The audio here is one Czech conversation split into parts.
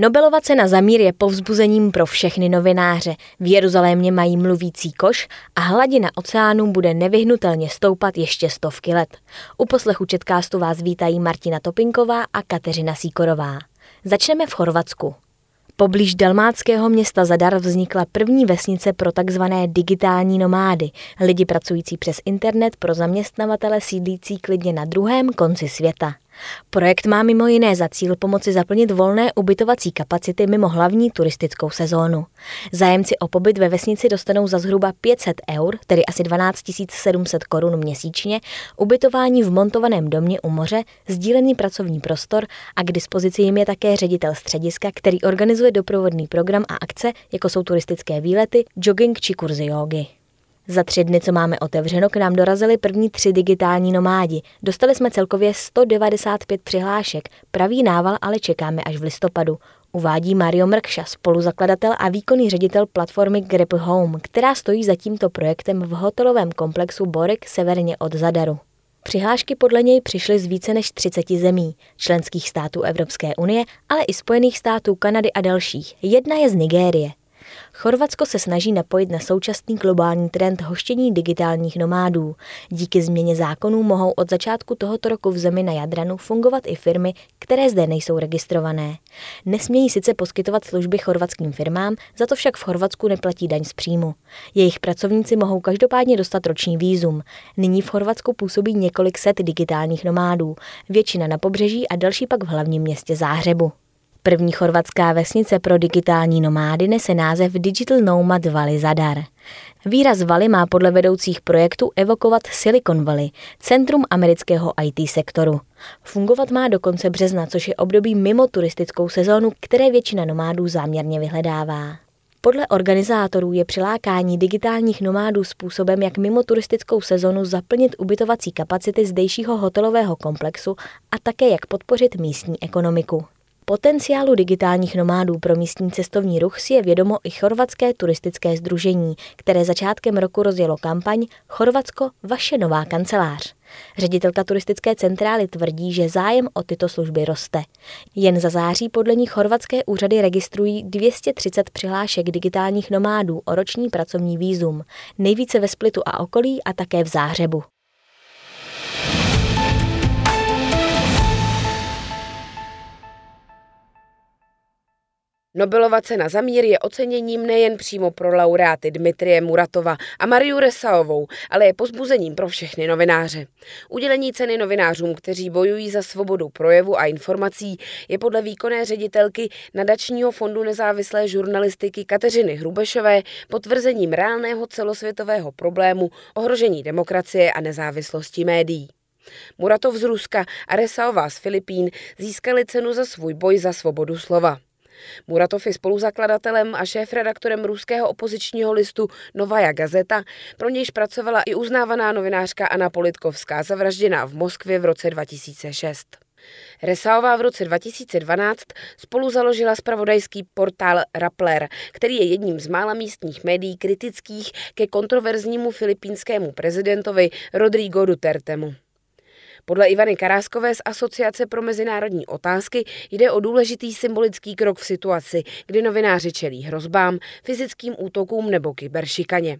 Nobelova cena za mír je povzbuzením pro všechny novináře. V Jeruzalémě mají mluvící koš a hladina oceánu bude nevyhnutelně stoupat ještě stovky let. U poslechu Četkástu vás vítají Martina Topinková a Kateřina Síkorová. Začneme v Chorvatsku. Poblíž dalmáckého města Zadar vznikla první vesnice pro takzvané digitální nomády, lidi pracující přes internet pro zaměstnavatele sídlící klidně na druhém konci světa. Projekt má mimo jiné za cíl pomoci zaplnit volné ubytovací kapacity mimo hlavní turistickou sezónu. Zájemci o pobyt ve vesnici dostanou za zhruba 500 eur, tedy asi 12 700 korun měsíčně, ubytování v montovaném domě u moře, sdílený pracovní prostor a k dispozici jim je také ředitel střediska, který organizuje doprovodný program a akce, jako jsou turistické výlety, jogging či kurzy jógy. Za tři dny, co máme otevřeno, k nám dorazili první tři digitální nomádi. Dostali jsme celkově 195 přihlášek. Pravý nával ale čekáme až v listopadu. Uvádí Mario Mrkša, spoluzakladatel a výkonný ředitel platformy Grip Home, která stojí za tímto projektem v hotelovém komplexu Borek severně od Zadaru. Přihlášky podle něj přišly z více než 30 zemí, členských států Evropské unie, ale i Spojených států, Kanady a dalších. Jedna je z Nigérie. Chorvatsko se snaží napojit na současný globální trend hoštění digitálních nomádů. Díky změně zákonů mohou od začátku tohoto roku v zemi na Jadranu fungovat i firmy, které zde nejsou registrované. Nesmějí sice poskytovat služby chorvatským firmám, za to však v Chorvatsku neplatí daň z příjmu. Jejich pracovníci mohou každopádně dostat roční výzum. Nyní v Chorvatsku působí několik set digitálních nomádů, většina na pobřeží a další pak v hlavním městě Záhřebu. První chorvatská vesnice pro digitální nomády nese název Digital Nomad Valley Zadar. Výraz Valley má podle vedoucích projektu evokovat Silicon Valley, centrum amerického IT sektoru. Fungovat má do konce března, což je období mimo turistickou sezónu, které většina nomádů záměrně vyhledává. Podle organizátorů je přilákání digitálních nomádů způsobem, jak mimo turistickou sezonu zaplnit ubytovací kapacity zdejšího hotelového komplexu a také jak podpořit místní ekonomiku. Potenciálu digitálních nomádů pro místní cestovní ruch si je vědomo i Chorvatské turistické združení, které začátkem roku rozjelo kampaň Chorvatsko vaše nová kancelář. Ředitelka turistické centrály tvrdí, že zájem o tyto služby roste. Jen za září podle ní chorvatské úřady registrují 230 přihlášek digitálních nomádů o roční pracovní výzum, nejvíce ve Splitu a okolí a také v Záhřebu. Nobelova cena za mír je oceněním nejen přímo pro laureáty Dmitrie Muratova a Mariu Resaovou, ale je pozbuzením pro všechny novináře. Udělení ceny novinářům, kteří bojují za svobodu projevu a informací, je podle výkonné ředitelky nadačního fondu nezávislé žurnalistiky Kateřiny Hrubešové potvrzením reálného celosvětového problému ohrožení demokracie a nezávislosti médií. Muratov z Ruska a Resaová z Filipín získali cenu za svůj boj za svobodu slova. Muratov je spoluzakladatelem a šéf-redaktorem ruského opozičního listu Novaja Gazeta, pro nějž pracovala i uznávaná novinářka Anna Politkovská, zavražděná v Moskvě v roce 2006. Resaová v roce 2012 spolu založila spravodajský portál Rappler, který je jedním z mála místních médií kritických ke kontroverznímu filipínskému prezidentovi Rodrigo Duterte. Podle Ivany Karáskové z Asociace pro mezinárodní otázky jde o důležitý symbolický krok v situaci, kdy novináři čelí hrozbám, fyzickým útokům nebo kyberšikaně.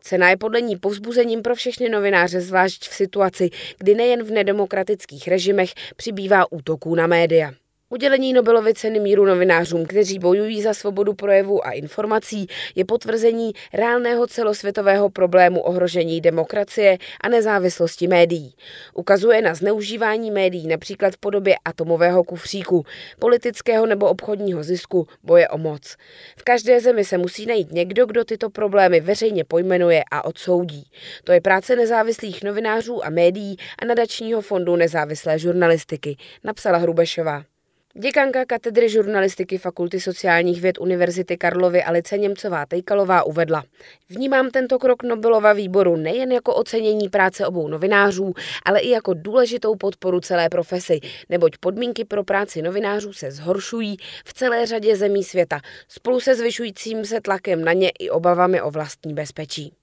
Cena je podle ní povzbuzením pro všechny novináře, zvlášť v situaci, kdy nejen v nedemokratických režimech přibývá útoků na média. Udělení Nobelovy ceny míru novinářům, kteří bojují za svobodu projevu a informací, je potvrzení reálného celosvětového problému ohrožení demokracie a nezávislosti médií. Ukazuje na zneužívání médií například v podobě atomového kufříku, politického nebo obchodního zisku, boje o moc. V každé zemi se musí najít někdo, kdo tyto problémy veřejně pojmenuje a odsoudí. To je práce nezávislých novinářů a médií a nadačního fondu nezávislé žurnalistiky, napsala Hrubešová. Děkanka katedry žurnalistiky Fakulty sociálních věd Univerzity Karlovy Alice Němcová Tejkalová uvedla. Vnímám tento krok Nobelova výboru nejen jako ocenění práce obou novinářů, ale i jako důležitou podporu celé profesi, neboť podmínky pro práci novinářů se zhoršují v celé řadě zemí světa, spolu se zvyšujícím se tlakem na ně i obavami o vlastní bezpečí.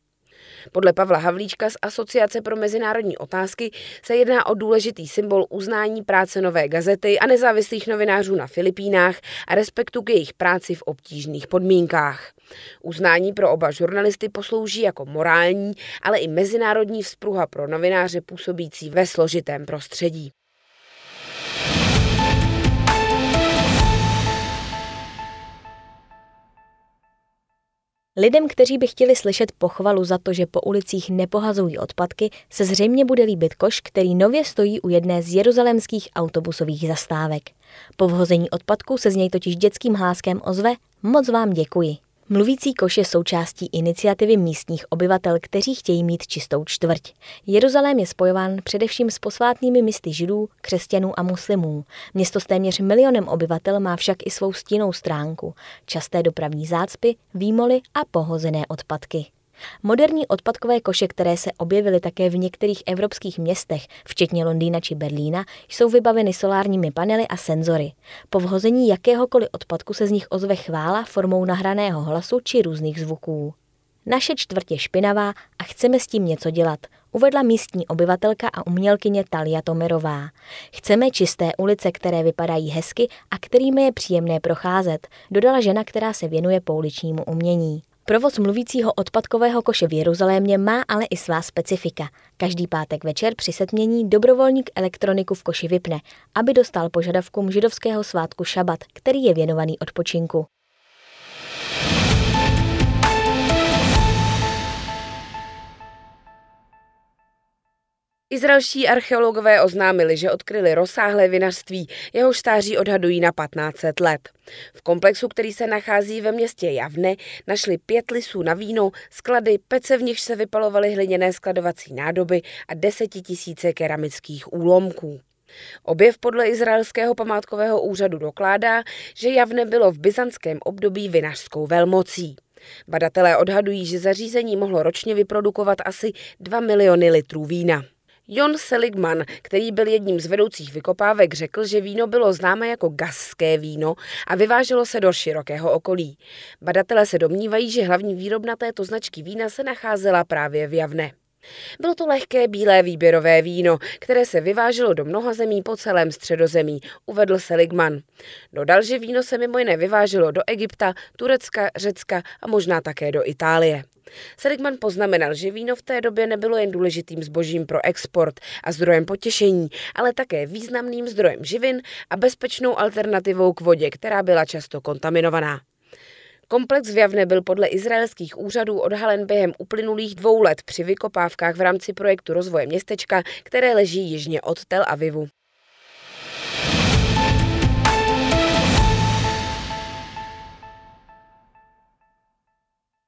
Podle Pavla Havlíčka z Asociace pro mezinárodní otázky se jedná o důležitý symbol uznání práce Nové gazety a nezávislých novinářů na Filipínách a respektu k jejich práci v obtížných podmínkách. Uznání pro oba žurnalisty poslouží jako morální, ale i mezinárodní vzpruha pro novináře působící ve složitém prostředí. Lidem, kteří by chtěli slyšet pochvalu za to, že po ulicích nepohazují odpadky, se zřejmě bude líbit koš, který nově stojí u jedné z jeruzalemských autobusových zastávek. Po vhození odpadku se z něj totiž dětským hláskem ozve Moc vám děkuji. Mluvící koš je součástí iniciativy místních obyvatel, kteří chtějí mít čistou čtvrť. Jeruzalém je spojován především s posvátnými misty židů, křesťanů a muslimů. Město s téměř milionem obyvatel má však i svou stinnou stránku, časté dopravní zácpy, výmoly a pohozené odpadky. Moderní odpadkové koše, které se objevily také v některých evropských městech, včetně Londýna či Berlína, jsou vybaveny solárními panely a senzory. Po vhození jakéhokoliv odpadku se z nich ozve chvála formou nahraného hlasu či různých zvuků. Naše čtvrť je špinavá a chceme s tím něco dělat, uvedla místní obyvatelka a umělkyně Talia Tomerová. Chceme čisté ulice, které vypadají hezky a kterými je příjemné procházet, dodala žena, která se věnuje pouličnímu umění. Provoz mluvícího odpadkového koše v Jeruzalémě má ale i svá specifika. Každý pátek večer při setmění dobrovolník elektroniku v koši vypne, aby dostal požadavkům židovského svátku šabat, který je věnovaný odpočinku. Izraelští archeologové oznámili, že odkryli rozsáhlé vinařství, jeho stáří odhadují na 1500 let. V komplexu, který se nachází ve městě Javne, našli pět lisů na víno, sklady, pece, v nich se vypalovaly hliněné skladovací nádoby a desetitisíce keramických úlomků. Objev podle izraelského památkového úřadu dokládá, že Javne bylo v byzantském období vinařskou velmocí. Badatelé odhadují, že zařízení mohlo ročně vyprodukovat asi 2 miliony litrů vína. Jon Seligman, který byl jedním z vedoucích vykopávek, řekl, že víno bylo známé jako gaské víno a vyváželo se do širokého okolí. Badatelé se domnívají, že hlavní výrobna této značky vína se nacházela právě v Javne. Bylo to lehké bílé výběrové víno, které se vyváželo do mnoha zemí po celém středozemí, uvedl Seligman. Dodal, že víno se mimo jiné vyváželo do Egypta, Turecka, Řecka a možná také do Itálie. Seligman poznamenal, že víno v té době nebylo jen důležitým zbožím pro export a zdrojem potěšení, ale také významným zdrojem živin a bezpečnou alternativou k vodě, která byla často kontaminovaná. Komplex v Javne byl podle izraelských úřadů odhalen během uplynulých dvou let při vykopávkách v rámci projektu rozvoje městečka, které leží jižně od Tel Avivu.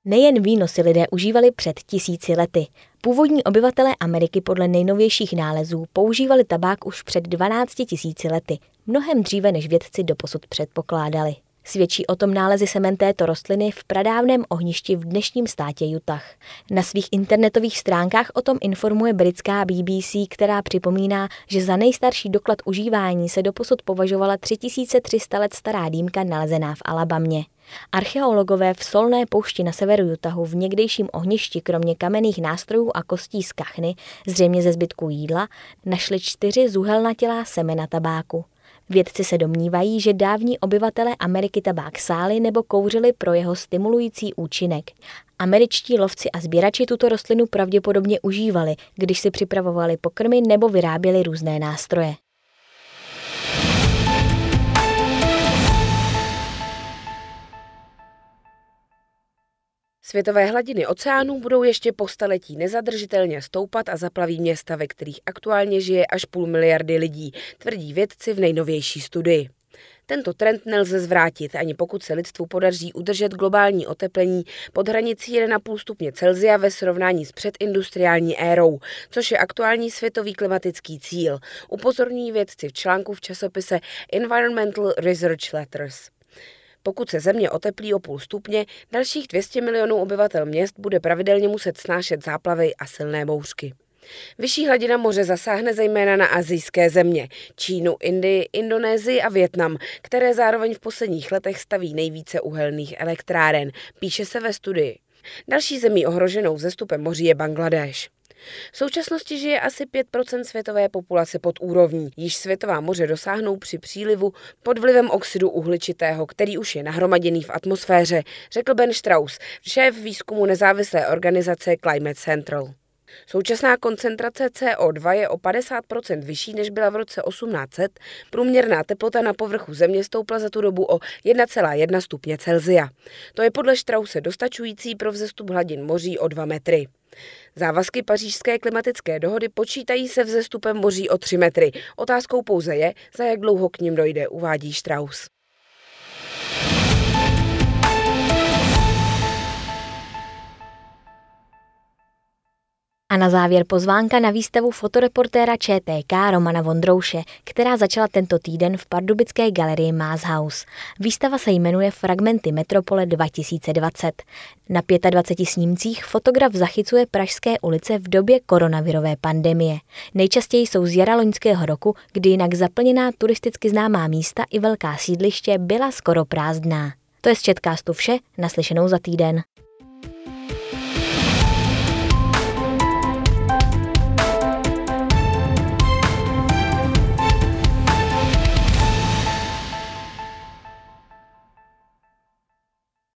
Nejen víno si lidé užívali před tisíci lety. Původní obyvatelé Ameriky podle nejnovějších nálezů používali tabák už před 12 tisíci lety, mnohem dříve než vědci doposud předpokládali. Svědčí o tom nálezy semen této rostliny v pradávném ohništi v dnešním státě Utah. Na svých internetových stránkách o tom informuje britská BBC, která připomíná, že za nejstarší doklad užívání se doposud považovala 3300 let stará dýmka nalezená v Alabamě. Archeologové v solné poušti na severu Utahu v někdejším ohništi kromě kamenných nástrojů a kostí z kachny, zřejmě ze zbytku jídla, našli čtyři zuhelnatělá semena tabáku. Vědci se domnívají, že dávní obyvatele Ameriky tabák sáli nebo kouřili pro jeho stimulující účinek. Američtí lovci a sběrači tuto rostlinu pravděpodobně užívali, když si připravovali pokrmy nebo vyráběli různé nástroje. Světové hladiny oceánů budou ještě po staletí nezadržitelně stoupat a zaplaví města, ve kterých aktuálně žije až půl miliardy lidí, tvrdí vědci v nejnovější studii. Tento trend nelze zvrátit, ani pokud se lidstvu podaří udržet globální oteplení pod hranicí 1,5 stupně Celzia ve srovnání s předindustriální érou, což je aktuální světový klimatický cíl, upozorňují vědci v článku v časopise Environmental Research Letters. Pokud se země oteplí o půl stupně, dalších 200 milionů obyvatel měst bude pravidelně muset snášet záplavy a silné bouřky. Vyšší hladina moře zasáhne zejména na azijské země, Čínu, Indii, Indonésii a Větnam, které zároveň v posledních letech staví nejvíce uhelných elektráren, píše se ve studii. Další zemí ohroženou vzestupem moří je Bangladeš. V současnosti žije asi 5% světové populace pod úrovní. Již světová moře dosáhnou při přílivu pod vlivem oxidu uhličitého, který už je nahromaděný v atmosféře, řekl Ben Strauss, šéf výzkumu nezávislé organizace Climate Central. Současná koncentrace CO2 je o 50% vyšší, než byla v roce 1800. Průměrná teplota na povrchu Země stoupla za tu dobu o 1,1 stupně Celzia. To je podle Strause dostačující pro vzestup hladin moří o 2 metry. Závazky pařížské klimatické dohody počítají se vzestupem moří o 3 metry. Otázkou pouze je, za jak dlouho k ním dojde, uvádí Strauss. A na závěr pozvánka na výstavu fotoreportéra ČTK Romana Vondrouše, která začala tento týden v pardubické galerii House. Výstava se jmenuje Fragmenty Metropole 2020. Na 25 snímcích fotograf zachycuje pražské ulice v době koronavirové pandemie. Nejčastěji jsou z jara loňského roku, kdy jinak zaplněná turisticky známá místa i velká sídliště byla skoro prázdná. To je z Četkástu vše, naslyšenou za týden.